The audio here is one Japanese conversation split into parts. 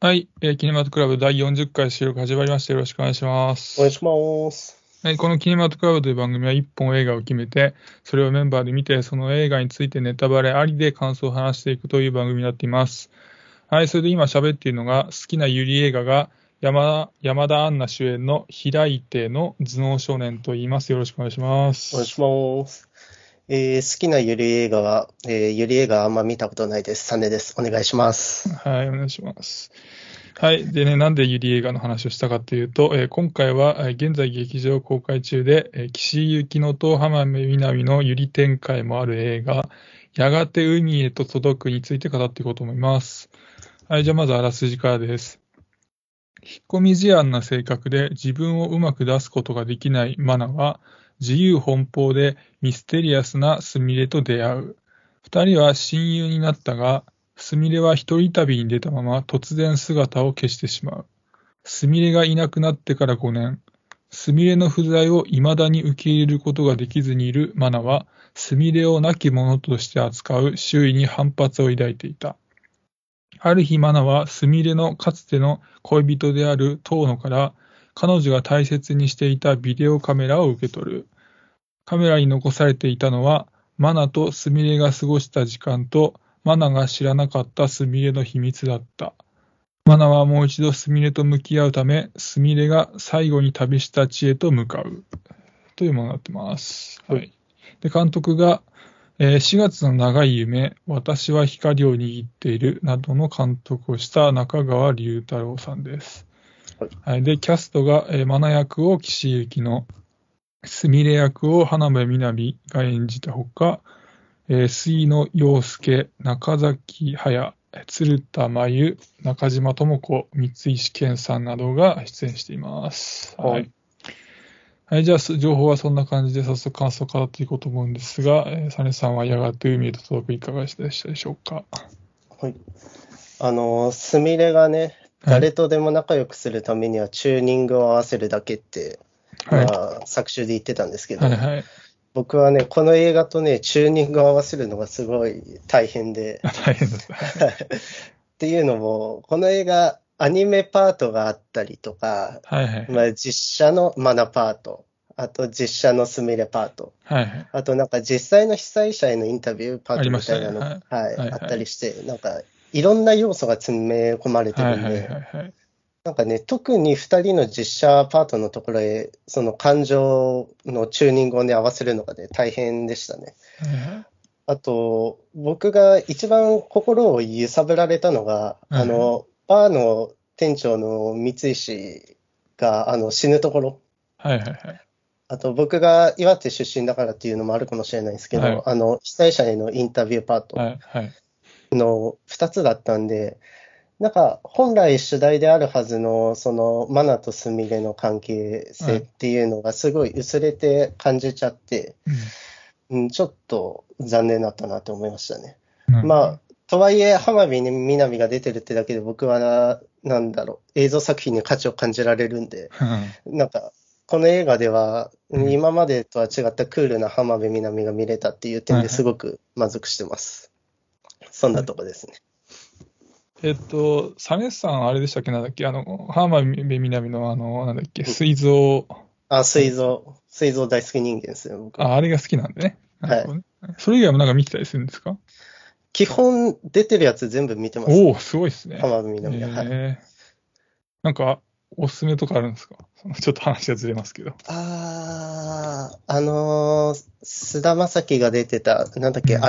はい、えーキネマトクラブ第40回収録始まりました。よろしくお願いします。お願いします。はい、このキネマトクラブという番組は1本映画を決めて、それをメンバーで見て、その映画についてネタバレありで感想を話していくという番組になっています。はい、それで今喋っているのが、好きなユリ映画が山山田杏奈主演の開いての頭脳少年と言います。よろしくお願いします。お願いします。えー好きなゆり映画は、えーゆり映画あんま見たことないです。サネです。お願いします。はい、お願いします。はい。でね、なんでユリ映画の話をしたかというと、えー今回は、えー現在劇場公開中で、えー岸井ゆきのと浜辺美波のユリ展開もある映画、やがて海へと届くについて語っていこうと思います。はい、じゃあまずあらすじからです。引っ込み思案な性格で自分をうまく出すことができないマナは、自由奔放でミステリアスなスミレと出会う。二人は親友になったが、スミレは一人旅に出たまま突然姿を消してしまう。スミレがいなくなってから5年。スミレの不在を未だに受け入れることができずにいるマナは、スミレを亡き者として扱う周囲に反発を抱いていた。ある日マナはスミレのかつての恋人である遠野から彼女が大切にしていたビデオカメラを受け取る。カメラに残されていたのは、マナとスミレが過ごした時間と、マナが知らなかったスミレの秘密だった。マナはもう一度スミレと向き合うため、スミレが最後に旅した地へと向かう。というものになってます。はい。で、監督が、えー4月の長い夢、私は光を握っているなどの監督をした中川隆太郎さんです。はいはい、で、キャストが、えーマナ役を岸井ゆきの、スミレ役を花辺美波が演じたほか、えー杉野陽介、中崎隼、鶴田真由、中島智子、三石健さんなどが出演しています。ははいい。はい、じゃあ、す情報はそんな感じで早速感想を語っていこうと思うんですが、えー、サネさんはやがて海へと届くいかがでしたでしょうか？はい。あのー、スミレがね、はい誰とでも仲良くするためにはチューニングを合わせるだけって、はい。まあ、作中で言ってたんですけど、はいはい。僕はね、この映画とね、チューニングを合わせるのがすごい大変で、あ大変です。っていうのも、この映画、アニメパートがあったりとか、はいはい。まあ、実写のマナパート、あと実写のスミレパート、はいはい。あとなんか実際の被災者へのインタビューパートみたいなの、ありましたねはいはいはいあったりして、なんかいろんな要素が詰め込まれてはいはいるんで、はいはい。なんかね、特に2人の実写パートのところへ、その感情のチューニングをね、合わせるのがね、大変でしたね。あと、僕が一番心を揺さぶられたのが、はいあの、バーの店長の三石があの死ぬところ。はいはいはい。あと僕が岩手出身だからっていうのもあるかもしれないんですけど、はいあの被災者へのインタビューパートはいはい。の2つだったんで、なんか本来主題であるはずのそのマナとスミレの関係性っていうのがすごい薄れて感じちゃって、うん、ちょっと残念だったなと思いましたね。うんまあ、とはいえ浜辺美波が出てるってだけで僕はな、なんだろう、映像作品に価値を感じられるんで、うん。なんか、この映画では、うん今までとは違ったクールな浜辺美波が見れたっていう点ですごく満足してます。そんなとこですね。えっと、サネさん、あれでしたっけなんだっけあの、浜辺美波の、あの、なんだっけ、水蔵、あ、水蔵、水蔵大好き人間ですよ、僕。あ、あれが好きなんでね。はいそれ以外もなんか見てたりするんですか？基本出てるやつ全部見てます。おお、すごいですね。浜辺美波が。はいえーなんか、おすすめとかあるんですか？ちょっと話がずれますけど。あー、あのー、菅田将暉が出てた、なんだっけ、うん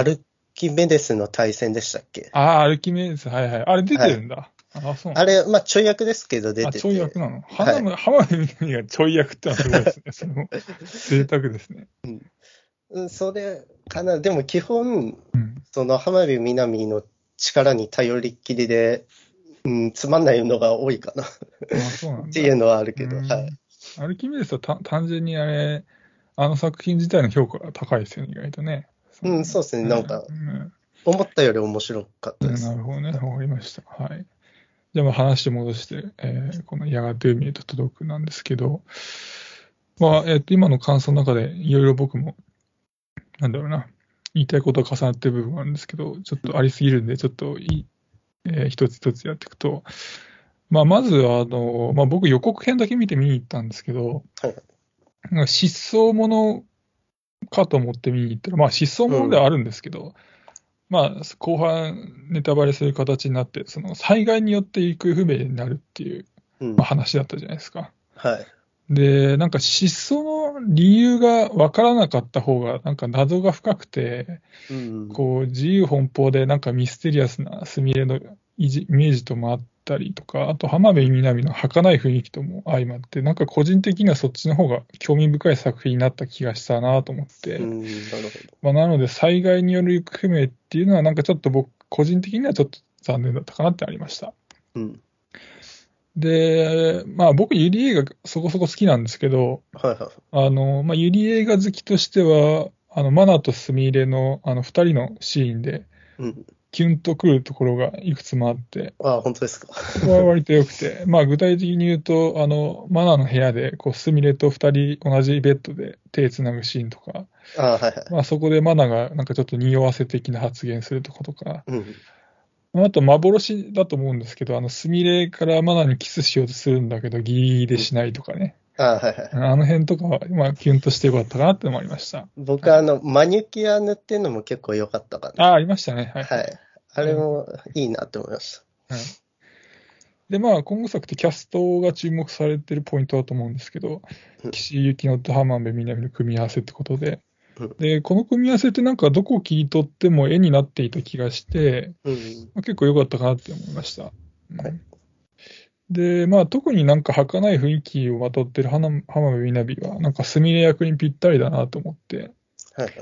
キメデスの対戦でしたっけ？ああ、アルキメデス、はいはい。あれ出てるんだ。あそうあれ、まあ、ちょい役ですけど出あ、てちょい役て。なの？浜辺浜辺美波がちょい役ってのはすごいですね。それも贅沢ですね。うん、それかな。でも基本、うん。その浜辺美波の力に頼りっきりで、うん、つまんないのが多いかなっあそうなんだ。ていうのはあるけど、うんはい。アルキメデスはた単純にあれ、あの作品自体の評価が高いですよね、意外とね。うんそうですね。なんかうん。思ったより面白かったうんです。なるほどね、わかりました。はい。じゃあ、まあ話戻して、えーこのやがて海へと届くなんですけど、まあ、えっ、と、今の感想の中で、いろいろ僕も、なんだろうな、言いたいことが重なってる部分があるんですけど、ちょっとありすぎるんで、ちょっといい、えー一つ一つやっていくと、まあ、まず、あの、まあ、僕予告編だけ見て見に行ったんですけど、はい。なんか失踪ものかと思って見に行ったら、まあ、失踪ものではあるんですけど、まあ、後半ネタバレする形になって、その災害によって行方不明になるっていう、うんまあ、話だったじゃないですか。はい。で、なんか失踪の理由が分からなかった方が、なんか謎が深くて、うん。こう、自由奔放でなんかミステリアスなスミレのイメージともあったりとか、あと浜辺美波の儚い雰囲気とも相まって、なんか個人的にはそっちの方が興味深い作品になった気がしたなと思って、うん、なるまあ、なので災害による行方不明っていうのはなんかちょっと僕、個人的にはちょっと残念だったかなってありました。うん。で、まあ僕、ユリ映画そこそこ好きなんですけど、はいはい。あの、まあ、ユリ映画好きとしては、あの、マナとスミレの、あの、二人のシーンで、うん。キュンとくるところがいくつもあって、あ、本当ですか？ここは割と良くて、まあ、具体的に言うと、あの、マナの部屋で、こう、スミレと二人同じベッドで手つなぐシーンとか、あ、はいはい。まあ、そこでマナがなんかちょっと匂わせ的な発言するとことか、うん。あと幻だと思うんですけど、あの、スミレからマナにキスしようとするんだけど、ギリギリでしないとかね。あ、はいはい。あの辺とかは、まあ、キュンとしてよかったかなって思いました。僕、あの、マニュキア塗ってんのも結構良かったかな。ああ、ありましたね。はい。はい。あれもいいなって思いましはいで、まあ、今後作ってキャストが注目されてるポイントだと思うんですけどうん、岸井ゆきのと浜辺美波の組み合わせってことでうん、で、この組み合わせってなんかどこを切り取っても絵になっていた気がして、た。うん。まあ、結構良かったかなって思いました。うんはいで、まあ、特になんか儚い雰囲気をまとってる浜浜辺美波は、なんかスミレ役にぴったりだなと思って、はいはい。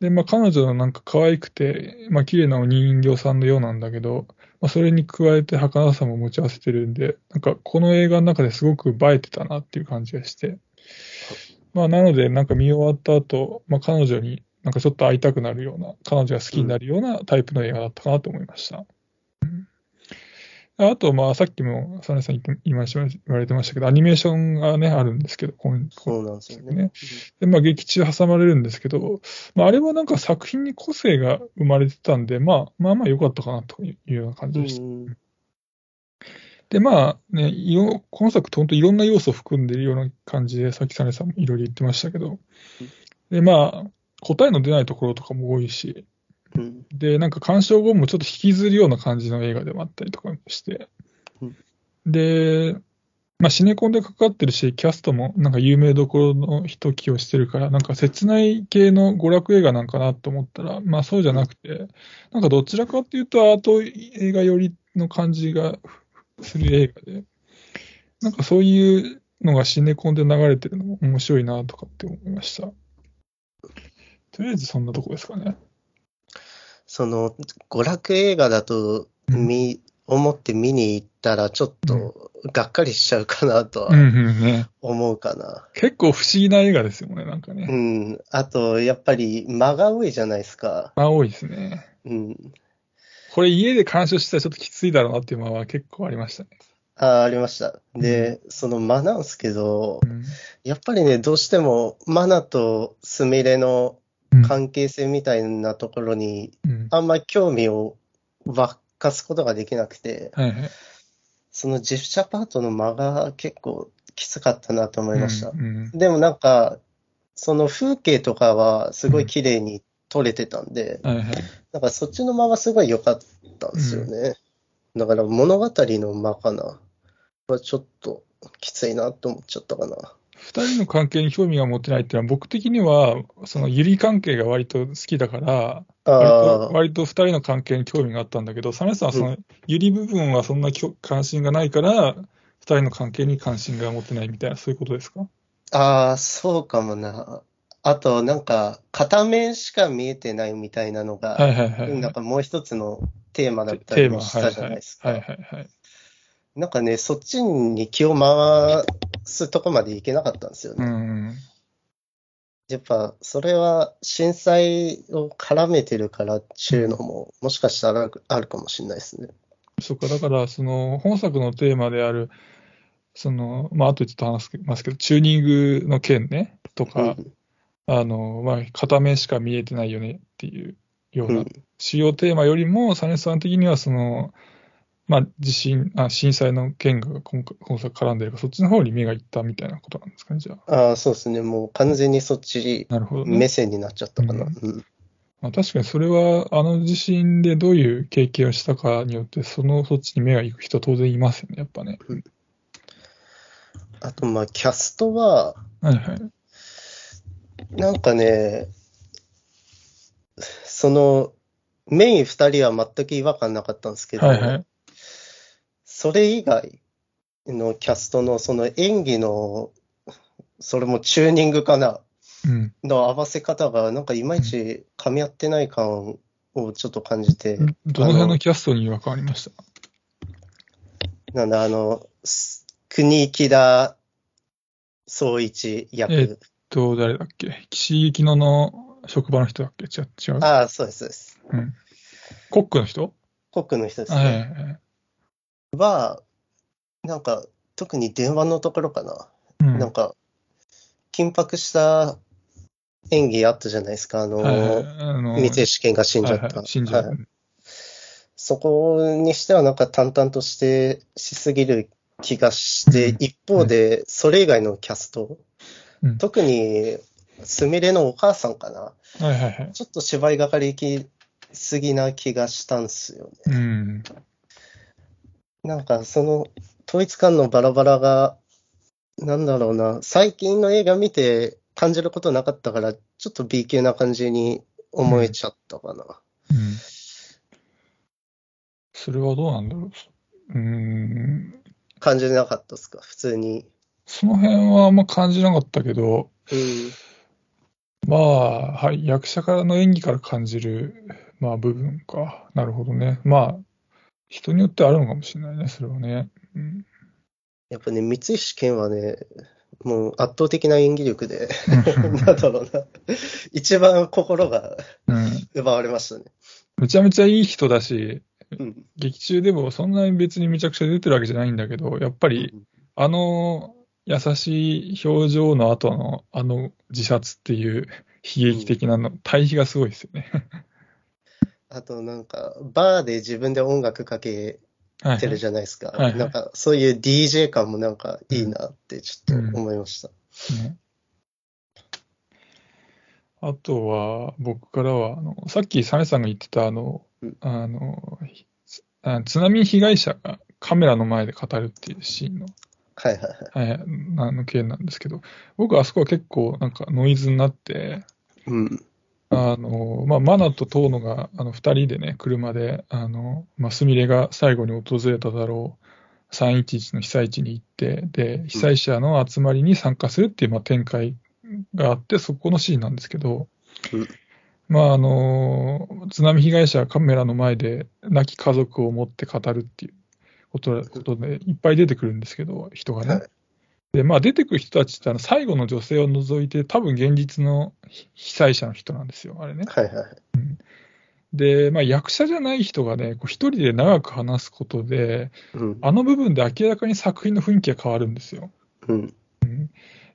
で、まあ、彼女のなんか可愛くて、まあ、綺麗なお人形さんのようなんだけど、まあ、それに加えて儚さも持ち合わせてるんで、なんかこの映画の中ですごく映えてたなっていう感じがして、まあ、なので、なんか見終わった後、まあ、彼女になんかちょっと会いたくなるような、彼女が好きになるようなタイプの映画だったかなと思いました。うんあと、まあ、さっきも、サネさん言って言われてましたけど、アニメーションがね、あるんですけど、今そうなんですよねね。で、まあ、劇中挟まれるんですけど、まあ、あれはなんか作品に個性が生まれてたんで、まあ、まあまあ良かったかなというような感じうでした。ん。で、まあね、この作、本当いろんな要素を含んでいるような感じで、さっきサネさんもいろいろ言ってましたけど、で、まあ、答えの出ないところとかも多いし、うん。で、なんか鑑賞後もちょっと引きずるような感じの映画でもあったりとかしてうん、で、まあ、シネコンでかかってるし、キャストもなんか有名どころの人起用してるから、なんか切ない系の娯楽映画なんかなと思ったら、まあそうじゃなくて、なんかどちらかっていうとアート映画寄りの感じがする映画で、なんかそういうのがシネコンで流れてるのも面白いなとかって思いました。とりあえずそんなとこですかね。その、娯楽映画だと、見、思って見に行ったら、ちょっと、がっかりしちゃうかなとうんはうんね。思うかな。結構不思議な映画ですよね、なんかうね。ん。あと、やっぱり間が多いじゃないですか。まあ多いですね。うん。これ家で鑑賞したらちょっときついだろうなっていう間は結構ありましたね。あ、ありました。で、その間なんですけどう、んやっぱりね、どうしても、マナとスミレのうん関係性みたいなところに、うんあんまり興味を沸かすことができなくて、はいはい。その実写パートの間が結構きつかったなと思いましたう。んでもなんか、その風景とかはすごい綺麗に撮れてたんで、はいはい。なんかそっちの間はすごい良かったんですよね。だから物語の間かな。はちょっときついなと思っちゃったかな。二人の関係に興味が持てないっていうのは、僕的には、そのゆり関係が割と好きだから、割とああ、割と二人の関係に興味があったんだけど、サメさんはそのゆり部分はそんな関心がないから、二人の関係に関心が持てないみたいな、そういうことですか？ああ、そうかもな。あと、なんか、片面しか見えてないみたいなのが、はいはいはい。なんかもう一つのテーマだったりもしたじゃないですはいか。はいはい。なんかね、そっちに気を回すとこまでいけなかったんですようね。ん。やっぱ、それは震災を絡めてるからっていうのも、もしかしたらあるかもしれないですね。そっか、だから、その、本作のテーマである、その、まあ、後でちょっと話しますけど、チューニングの件ね、とうか、ん。あの、まあ、片面しか見えてないよねっていうようう。なん主要テーマよりも、サネさん的には、その、まあ、地震、あ震災の件が今回今作絡んでるから、そっちの方に目がいったみたいなことなんですかね、じゃあ。ああ、そうですね。もう完全にそっちなるほど、ね。目線になっちゃったかな。うんうん。まあ、確かにそれは、あの地震でどういう経験をしたかによって、その、そっちに目が行く人当然いますよね、やっぱね。あと、まあ、キャストは、はいはい。なんかね、その、メイン二人は全く違和感なかったんですけど、はいはい。それ以外のキャストのその演技の、それもチューニングかな、うん。の合わせ方が、なんかいまいち噛み合ってない感をちょっと感じて、どの辺のキャストに違和感ありました？なんだ、あの、す国木田総一役。えっと、誰だっけ？岸井のの職場の人だっけ？違う違うああ、そうです、そうです。うん。コックの人？コックの人ですはいはいね。はい。は、なんか、特に電話のところかな。うんなんか、緊迫した演技あったじゃないですか。あの、あの三石健が死んじゃった。はいはい死んじゃうはいそこにしてはなんか淡々としてしすぎる気がして、うん一方で、それ以外のキャスト、うん特に、すみれのお母さんかな。はいはいはい。ちょっと芝居がかりきすぎな気がしたんですよね。うん。なんかその統一感のバラバラが、なんだろうな、最近の映画見て感じることなかったから、ちょっと B 級な感じに思えちゃったかな。うん。それはどうなんだろう。うーん。感じなかったですか、普通に。その辺はあんま感じなかったけど、うん。まあ、はい、役者からの演技から感じる、まあ、部分か。なるほどね。まあ、人によってあるのかもしれないね、それはね。うん。やっぱね、三石健はね、もう圧倒的な演技力で、なんだろうな、一番心がうん。奪われましたね。めちゃめちゃいい人だし、うん。劇中でもそんなに別にめちゃくちゃ出てるわけじゃないんだけど、やっぱり、あの優しい表情の後のあの自殺っていう悲劇的なの、対比がすごいですよね。あとなんか、バーで自分で音楽かけはい、てるじゃないですか。はいはいなんか、そういう DJ 感もなんかいいなってちょっと思いました。ねあとは、僕からは、あのさっきサネさんが言ってた、あのうん、あの、津波被害者がカメラの前で語るっていうシーンの、はいはいはい。はい、あの件なんですけど、僕あそこは結構なんかノイズになって、うん。あの、まあ、マナとトーノが、あの、二人でね、車で、あの、まあ、スミレが最後に訪れただろう、311の被災地に行って、で、被災者の集まりに参加するっていう、まあ、展開があって、そこのシーンなんですけど、うん。まあ、あの、津波被害者がカメラの前で亡き家族を持って語るっていうことことで、いっぱい出てくるんですけど、人がね。はいで、まあ出てくる人たちって最後の女性を除いて多分現実の被災者の人なんですよ、あれね。はいはい。で、まあ役者じゃない人がね、こう一人で長く話すことで、うん。あの部分で明らかに作品の雰囲気が変わるんですよ。うん。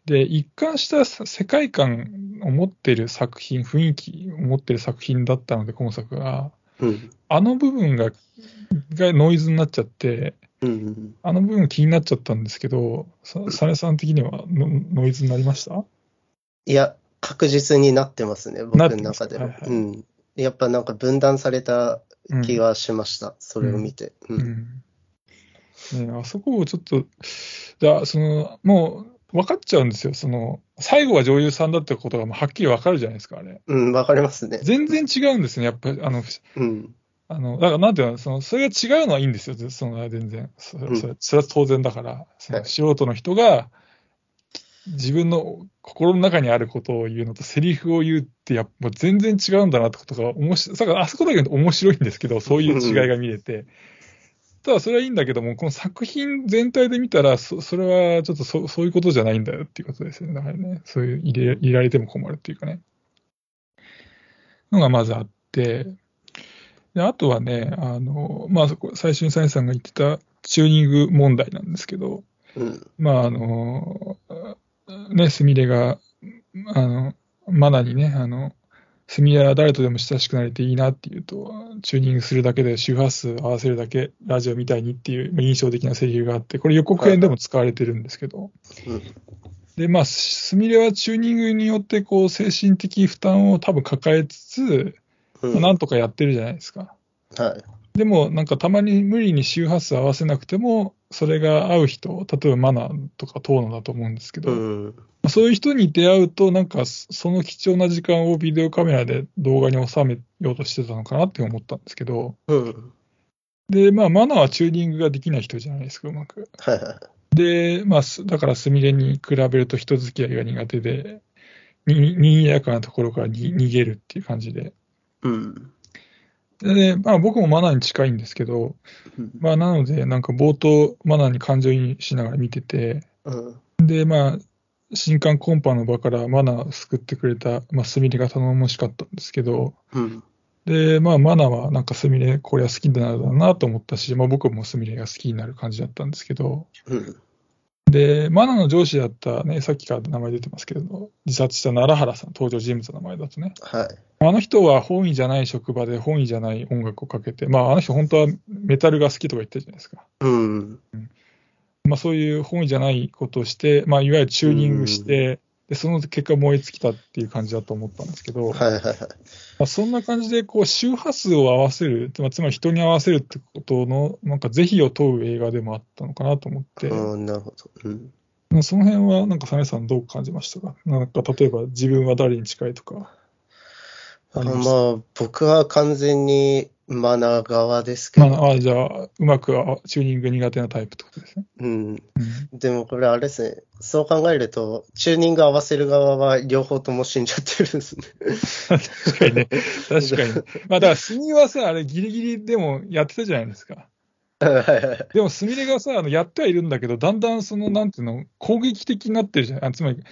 で、一貫した世界観を持っている作品、雰囲気を持っている作品だったので、今作が、うん。あの部分ががノイズになっちゃって、うん。あの部分気になっちゃったんですけど、さサネさん的にはノノイズになりました？いや、確実になってますね、僕の中でも。はいはいうん。やっぱなんか分断されたうん気がしました、それを見て。う。うんんね、あそこをちょっと、だそのもう分かっちゃうんですよ、その最後は女優さんだってことがはっきり分かるじゃないですか、あれ。うん、わかりますね。全然違うんですね、やっぱり。あのうん。あのだからなんていうのその、それが違うのはいいんですよ、その全然そうんそれ。それは当然だから、そはいの素人の人が自分の心の中にあることを言うのと、セリフを言うってやっぱ全然違うんだなってことが面白い、だからあそこだけ面白いんですけど、そういう違いが見れて。ただそれはいいんだけども、この作品全体で見たら、そそれはちょっとそそういうことじゃないんだよっていうことですよね。だからね、そういう入れ入れられても困るっていうかね。のがまずあって、であとはね、あの、まあ、そこ最初にサイさんが言ってたチューニング問題なんですけど、うん。まあ、あの、ね、すみれが、あの、マナにね、あの、スミレは誰とでも親しくなれていいなっていうと、チューニングするだけで周波数合わせるだけ、ラジオみたいにっていうまあ印象的なセリフがあって、これ予告編でも使われてるんですけど、うんで、まあ、スミレはチューニングによって、こう、精神的負担を多分抱えつつ、うんまあなんとかやってるじゃないですか。はい。でも、なんかたまに無理に周波数合わせなくても、それが合う人、例えばマナーとかトーノだと思うんですけど、うん。そういう人に出会うと、なんかその貴重な時間をビデオカメラで動画に収めようとしてたのかなって思ったんですけど、うん。で、まあ、マナーはチューニングができない人じゃないですか、うまく。はいはい。で、まあ、すだからスミレに比べると人付き合いが苦手で、ににやかなところからに逃げるっていう感じで。うん。で、まあ、僕もマナーに近いんですけど、うんまあ、なので、なんか冒頭、マナーに感情移入しながら見てて、うん。で、まあ、新刊コンパの場からマナーを救ってくれた、まあ、スミレが頼もしかったんですけど、うん。で、まあ、マナーはなんかスミレ、これは好きだなと思ったし、まあ、僕もスミレが好きになる感じだったんですけど、うん。で、マナーの上司だったね、さっきから名前出てますけど、自殺した奈良原さん、登場人物の名前だとね。はい。あの人は本意じゃない職場で本意じゃない音楽をかけて、まあ、あの人本当はメタルが好きとか言ってるじゃないですか。うん。まあ、そういう本意じゃないことをして、まあ、いわゆるチューニングして、で、その結果燃え尽きたっていう感じだと思ったんですけど、はいはいはい。まあ、そんな感じで、こう、周波数を合わせる、まあつまり人に合わせるってことの、なんか是非を問う映画でもあったのかなと思って、うん、なるほど。うん。まあその辺は、なんか、サメさんどう感じましたか？なんか、例えば、自分は誰に近いとか。あありましたまあ、僕は完全にマナー側ですけど、まあ、あじゃあ、うまくあチューニング苦手なタイプってことですね。うん。うん、でもこれあれですね、そう考えると、チューニング合わせる側は両方とも死んじゃってるんですね。確かにね。確かに。まあ、だから、スミはさ、あれ、ギリギリでもやってたじゃないですか。でも、スミレがさ、あのやってはいるんだけど、だんだん、その、なんていうの、攻撃的になってるじゃん。あつまり、こ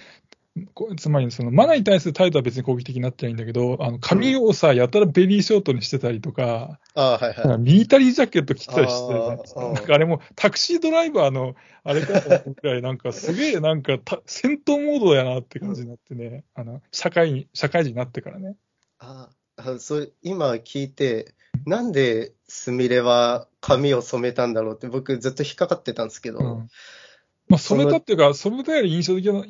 つまり、その、マナに対する態度は別に攻撃的になってないんだけど、あの、髪をさ、やたらベリーショートにしてたりとか、あはいはい。ミリタリージャケット着てたりしてたじゃなんかあれもタクシードライバーのあれかとくらい、なんかすげえなんかた戦闘モードやなって感じになってね、あの社会に社会人になってからね。ああそう今聞いて、なんでスミレは髪を染めたんだろうって僕ずっと引っかかってたんですけど、うんまあ、それだっていうか、それだより印象的な、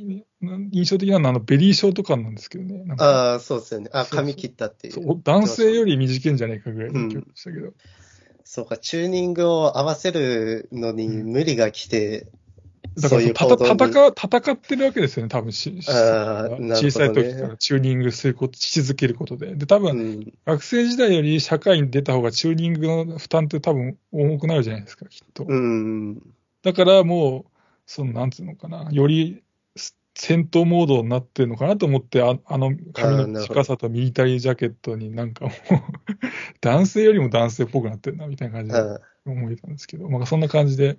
印象的なのはあのベリーショート感なんですけどね。ああ、そうですよね。あ、髪切ったってい。そうう男性より短いんじゃないかぐらいの勢いでしたけど。そうか、チューニングを合わせるのに無理が来て、だからそういうた行動に戦う戦ってるわけですよね、多分しね小さい時からチューニングすることし続けることで。で、多分うん、学生時代より社会に出た方がチューニングの負担って多分重くなるじゃないですか、きっと。うん、だからもう、その、なんつうのかな、より戦闘モードになってるのかなと思って、ああの髪の短さとミリタリージャケットになんかもう、男性よりも男性っぽくなってるな、みたいな感じであ思えたんですけど、まあそんな感じで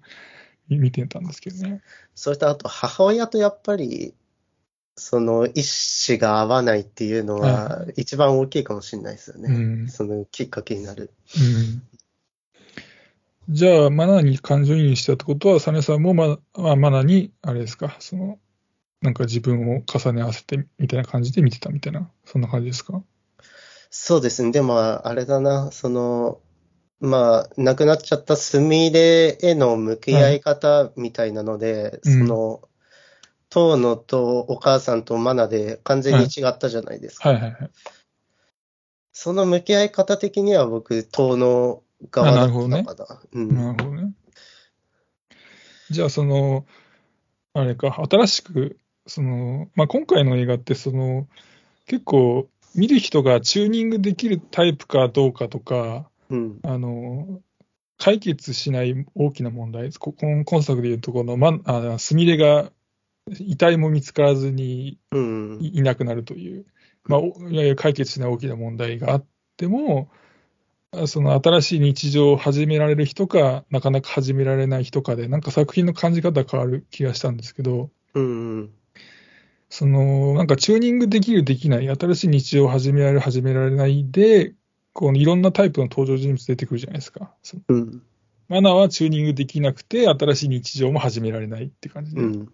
見見てたんですけどね。それとあと母親とやっぱり、その意思が合わないっていうのは一番大きいかもしれないですよね。うん。そのきっかけになる。うんじゃあ、マナーに感情移入したってことは、サネさんもま、まあ、マナーに、あれですか、その、なんか自分を重ね合わせてみたいな感じで見てたみたいな、そんな感じですか？そうですね。でも、あれだな、その、まあ、亡くなっちゃったスミレへの向き合い方みたいなので、うんその、遠野とお母さんとマナで完全に違ったじゃないですか。はいはいはい。その向き合い方的には僕、遠野側だったのかな。うん。なるほどね。じゃあ、その、あれか、新しく、その、まあ、今回の映画って、その、結構、見る人がチューニングできるタイプかどうかとか、うん。あの、解決しない大きな問題、こ今作でいうとこの、ま、あスミレが遺体も見つからずにうん。いいなくなるという、まあ、おい解決しない大きな問題があっても、あその新しい日常を始められる人か、なかなか始められない人かで、なんか作品の感じ方変わる気がしたんですけど、うん。そのなんかチューニングできる、できない、新しい日常を始められる、始められないで、こういろんなタイプの登場人物出てくるじゃないですか。うん。マナーはチューニングできなくて、新しい日常も始められないって感じで。うん。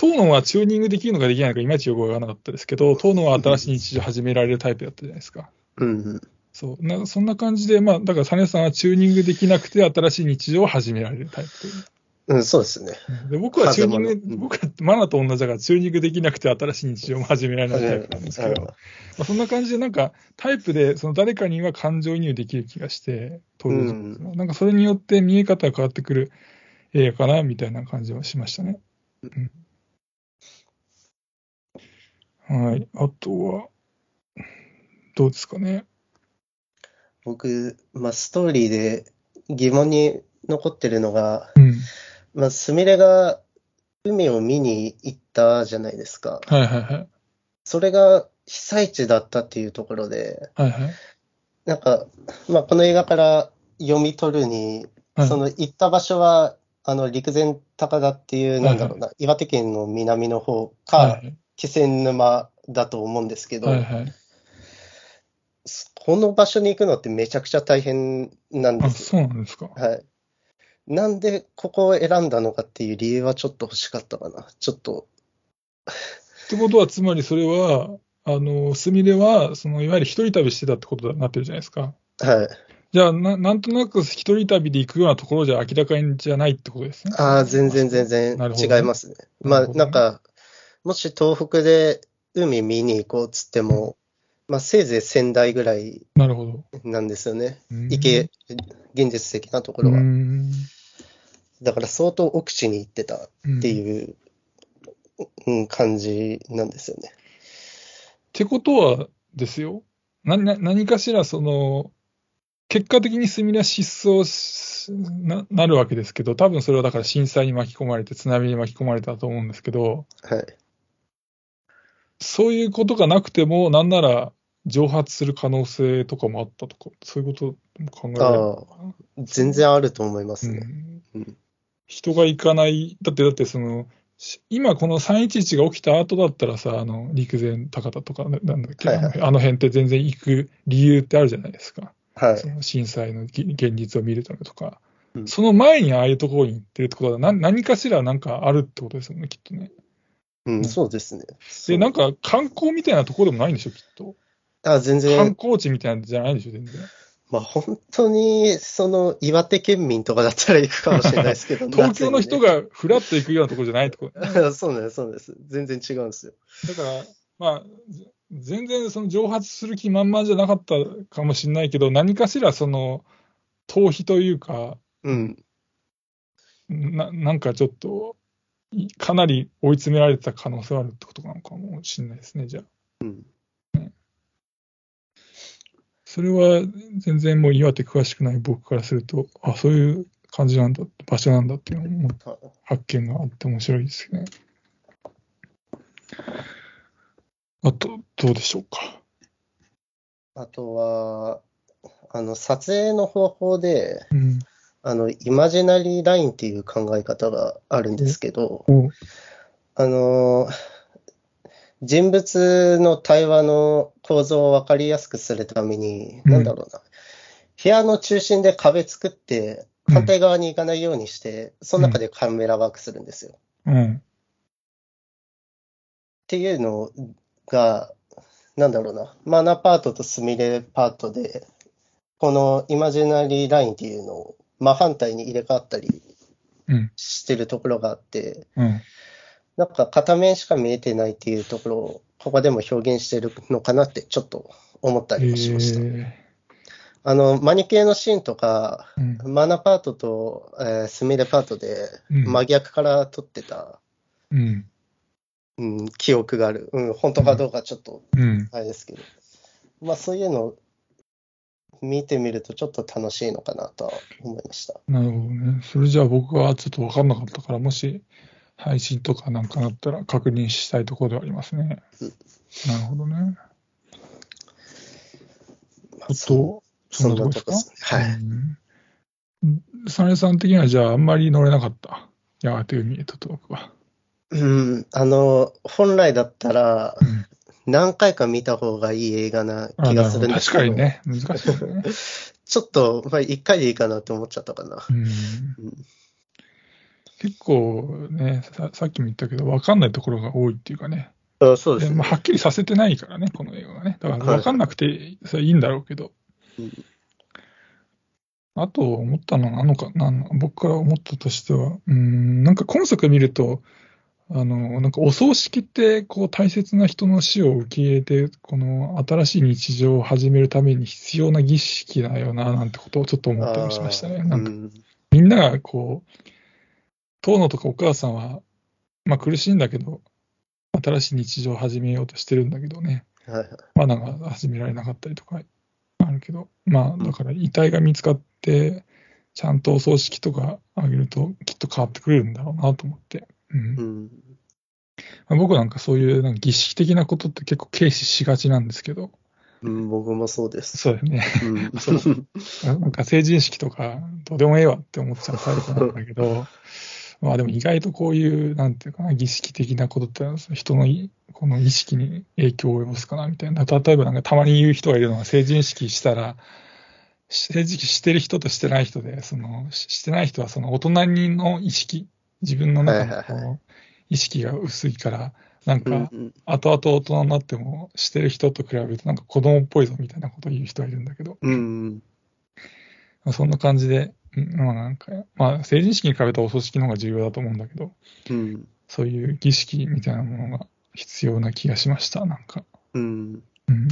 東野はチューニングできるのかできないのかいまいちよくわからなかったですけど、東野は新しい日常始められるタイプだったじゃないですか。うんうん。そう。なそんな感じで、まあ、だから、サネさんはチューニングできなくて新しい日常を始められるタイプという。うん、そうですね。で僕はチューニング、僕はマナと同じだから、チューニングできなくて新しい日常も始められないタイプなんですけど、まあ、そんな感じで、なんか、タイプで、その誰かには感情移入できる気がして、登場人物のなんかそれによって見え方が変わってくる映画かな、みたいな感じはしましたね。うんはい。あとは、どうですかね。僕、まあ、ストーリーで疑問に残ってるのが、うん。まあ、スミレが海を見に行ったじゃないですか。はいはいはい。それが被災地だったっていうところで、はいはい。なんか、まあ、この映画から読み取るに、はいその行った場所は、あの、陸前高田っていう、なんだろうな、岩手県の南の方か、はい気仙沼だと思うんですけど、はいはい。この場所に行くのってめちゃくちゃ大変なんであ。そうなんですか。はい。なんでここを選んだのかっていう理由はちょっと欲しかったかな。ちょっと、ってことは、つまりそれは、あの、スミレは、その、いわゆる一人旅してたってことになってるじゃないですか。はい。じゃあ、ななんとなく一人旅で行くようなところじゃ明らかにじゃないってことですね。ああ、全然全然なるほどね違いますね。まあ、なるほどねなんか、もし東北で海見に行こうっつっても、まあ、せいぜい仙台ぐらいなるほど。なんですよね。うん行け、現実的なとこうろは。ん。だから相当奥地に行ってたってういう、うん、感じなんですよね。ってことはですよ、なな何かしらその、結果的にスミレは失踪しななるわけですけど、多分それはだから震災に巻き込まれて、津波に巻き込まれたと思うんですけど、はい。そういうことがなくても、なんなら蒸発する可能性とかもあったとか、そういうことも考えられる。全然あると思いますね。うんうん人が行かない、だって、だってその、し今この311が起きた後だったらさ、あの、陸前高田とか、ななんだっけ、はいはいあの辺って全然行く理由ってあるじゃないですか。はいそ。の震災のぎ現実を見るためとか。うんその前にああいうところに行ってるってことは何、何かしらなんかあるってことですよね、きっとね。うん、そうですね。で、なんか観光みたいなところでもないんでしょ、きっと。あ、全観然、光地みたいなんじゃないんでしょ、全然。まあ本当に、その岩手県民とかだったら行くかもしれないですけど、東京の人夏がフラッと行くようなところじゃないってことね。そうなんです、そうなんです。全然違うんですよ。だから、まあ、ぜ全然その蒸発する気満々じゃなかったかもしれないけど、何かしらその逃避というか、うん。ななんかちょっと、いかなり追い詰められてた可能性はあるってことなのかもしれないですね、じゃあ。うん。それは全然もう岩手詳しくない僕からすると、あ、そういう感じなんだ、場所なんだっていうのもは発見があって面白いですね。あと、どうでしょうか？あとは、あの、撮影の方法で、うん。あの、イマジナリーラインっていう考え方があるんですけど、おあの、人物の対話の構造を分かりやすくするために、うん。なんだろうな、部屋の中心で壁作って、反対側に行かないようにして、その中でカメラワークするんですよ。うん。っていうのが、なんだろうな、マナパートとスミレパートで、このイマジナリーラインっていうのを真反対に入れ替わったりうん。してるところがあって、うん。なんか片面しか見えてないっていうところを、ここでも表現してるのかなってちょっと思ったりもしました。えあの、マニ系のシーンとか、ーうん。マナパートと、えースミレパートでうん真逆から撮ってた、うん。うん、記憶がある。うん、本当かどうかちょっとうん。あれですけど。まあそういうのを見てみるとちょっと楽しいのかなとは思いました。なるほどね。それじゃあ僕はちょっと分かんなかったから、もし配信とかなんかなったら確認したいところではありますね。うんなるほどね。まああと、そんなとこですかなとこですね。はい。うんサネさん的にはじゃああんまり乗れなかった？やがて海へと遠くは。うん、あの、本来だったらうん何回か見た方がいい映画なあ気がするんですけど、確かにね、難しいよね。ちょっと、まあ、一回でいいかなって思っちゃったかな。うんうん結構ねさ、さっきも言ったけど、分かんないところが多いっていうかね。あそうですね。でまあ、はっきりさせてないからね、この映画がね。だから分かんなくて、それいいんだろうけど。うんあと思ったのは何のか、なん僕から思ったとしては、うん、なんか今作見ると、あの、なんかお葬式って、こう大切な人の死を受け入れて、この新しい日常を始めるために必要な儀式だよな、なんてことをちょっと思ったりもしましたね。なんかうんみんながこう、遠野とかお母さんは、まあ苦しいんだけど、新しい日常を始めようとしてるんだけどね、はいはいまだが始められなかったりとかあるけど、まあだから遺体が見つかって、ちゃんとお葬式とかあげるときっと変わってくれるんだろうなと思って。うんうんまあ僕なんかそういうなんか儀式的なことって結構軽視しがちなんですけど、うん、僕もそうです。そうだよね。うん そうなんか成人式とかどうでもええわって思っちゃうタイプなんだけど、まあでも意外とこういう、なんていうかな、儀式的なことってのは人のいこの意識に影響を及ぼすかなみたいな。例えばなんかたまに言う人がいるのは成人式したら、成人式してる人としてない人で、その、ししてない人はその大人の意識、自分の中のこう意識が薄いから、なんうんか、うん。後々大人になってもしてる人と比べるとなんか子供っぽいぞみたいなことを言う人がいるんだけど、うんまあそんな感じで、うんまあなんか、まあ成人式に比べたらお葬式の方が重要だと思うんだけど、うん。そういう儀式みたいなものが必要な気がしました、なんか。うん。うん。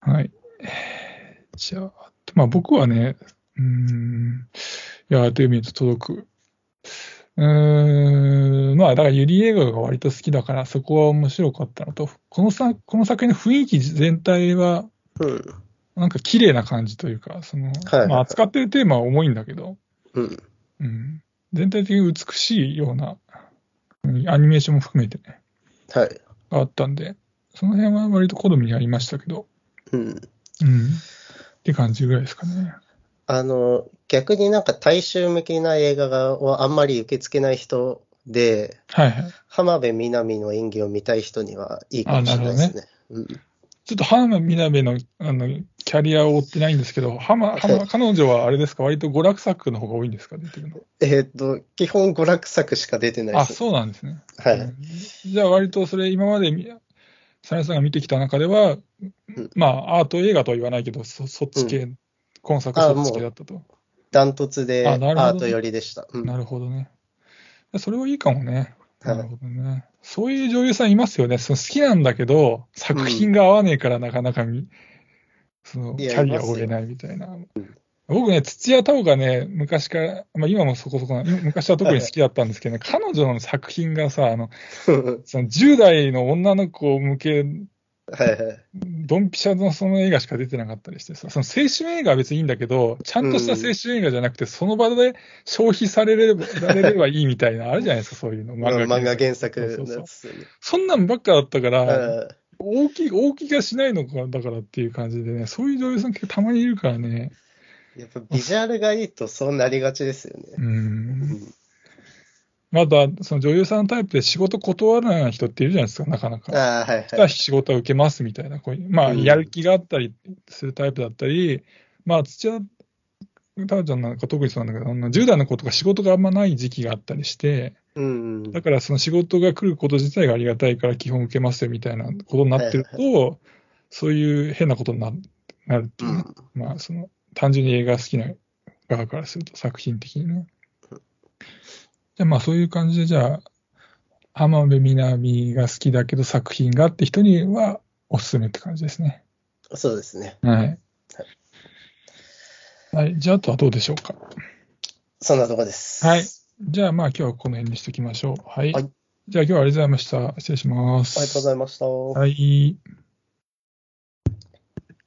はい。じゃあ、まあ僕はね、うーん、いや、という意味で届く。うーん、まあだからユリ映画が割と好きだから、そこは面白かったのと、このさこの作品の雰囲気全体は、うんなんか綺麗な感じというか、その、はいまあ扱ってるテーマは重いんだけど、うんうん、全体的に美しいような、うんアニメーションも含めてね、はい。があったんで、その辺は割と好みにありましたけど、うんうん、って感じぐらいですかね。あの、逆になんか大衆向けな映画がをあんまり受け付けない人で、はいはい。浜辺美波の演技を見たい人にはいいかもしれないですね。うんちょっと浜みなべのあのキャリアを追ってないんですけど、浜浜彼女はあれですか、割と娯楽作の方が多いんですか、出てるの。えっと、基本娯楽作しか出てないであ、す。そうなんですね。はいうんじゃあ、割とそれ、今までみ、サヤさんが見てきた中では、んまあ、アート映画とは言わないけど、そそっち系、今作はそっち系だったと。ダントツでアート寄りでした。うんなるほどね。それはいいかもね。はいなるほどね。そういう女優さんいますよね。その好きなんだけど、作品が合わねえからなかなかみ、そのキャリアを追えないみたいな。僕ね、土屋太鳳がね、昔から、まあ今もそこそこ昔は特に好きだったんですけどね、彼女の作品がさ、あの、その10代の女の子向け、はいはい。ドンピシャのその映画しか出てなかったりしてさ、その青春映画は別にいいんだけど、ちゃんとした青春映画じゃなくて、その場で消費されればられればいいみたいな、あるじゃないですか、そういうの。漫画原作そうそうそうのやつよね。そんなんばっかだったから、はい大きい、大きがしないのか、だからっていう感じでね、そういう女優さん結構たまにいるからね、やっぱビジュアルがいいとそうなりがちですよね。う。うんんまだ、その女優さんタイプで仕事断らない人っているじゃないですか、なかなか。ああ、はいはい。仕事は受けますみたいな、こういうまあ、うんやる気があったりするタイプだったり、まあ、土屋太鳳ちゃんなんか特にそうなんだけど、あの10代の子とか仕事があんまない時期があったりして、うん。だからその仕事が来ること自体がありがたいから基本受けますよみたいなことになってると、そういう変なことにななるっていうね、まあ、その単純に映画好きな側からすると作品的にね。じゃあまあそういう感じで、じゃあ、浜辺美波が好きだけど作品があって人にはおすすめって感じですね。そうですね。はい。はい。じゃあ、あとはどうでしょうか？そんなとこです。はい。じゃあ、まあ今日はこの辺にしておきましょう。はい。はいじゃあ今日はありがとうございました。失礼します。ありがとうございました。はい。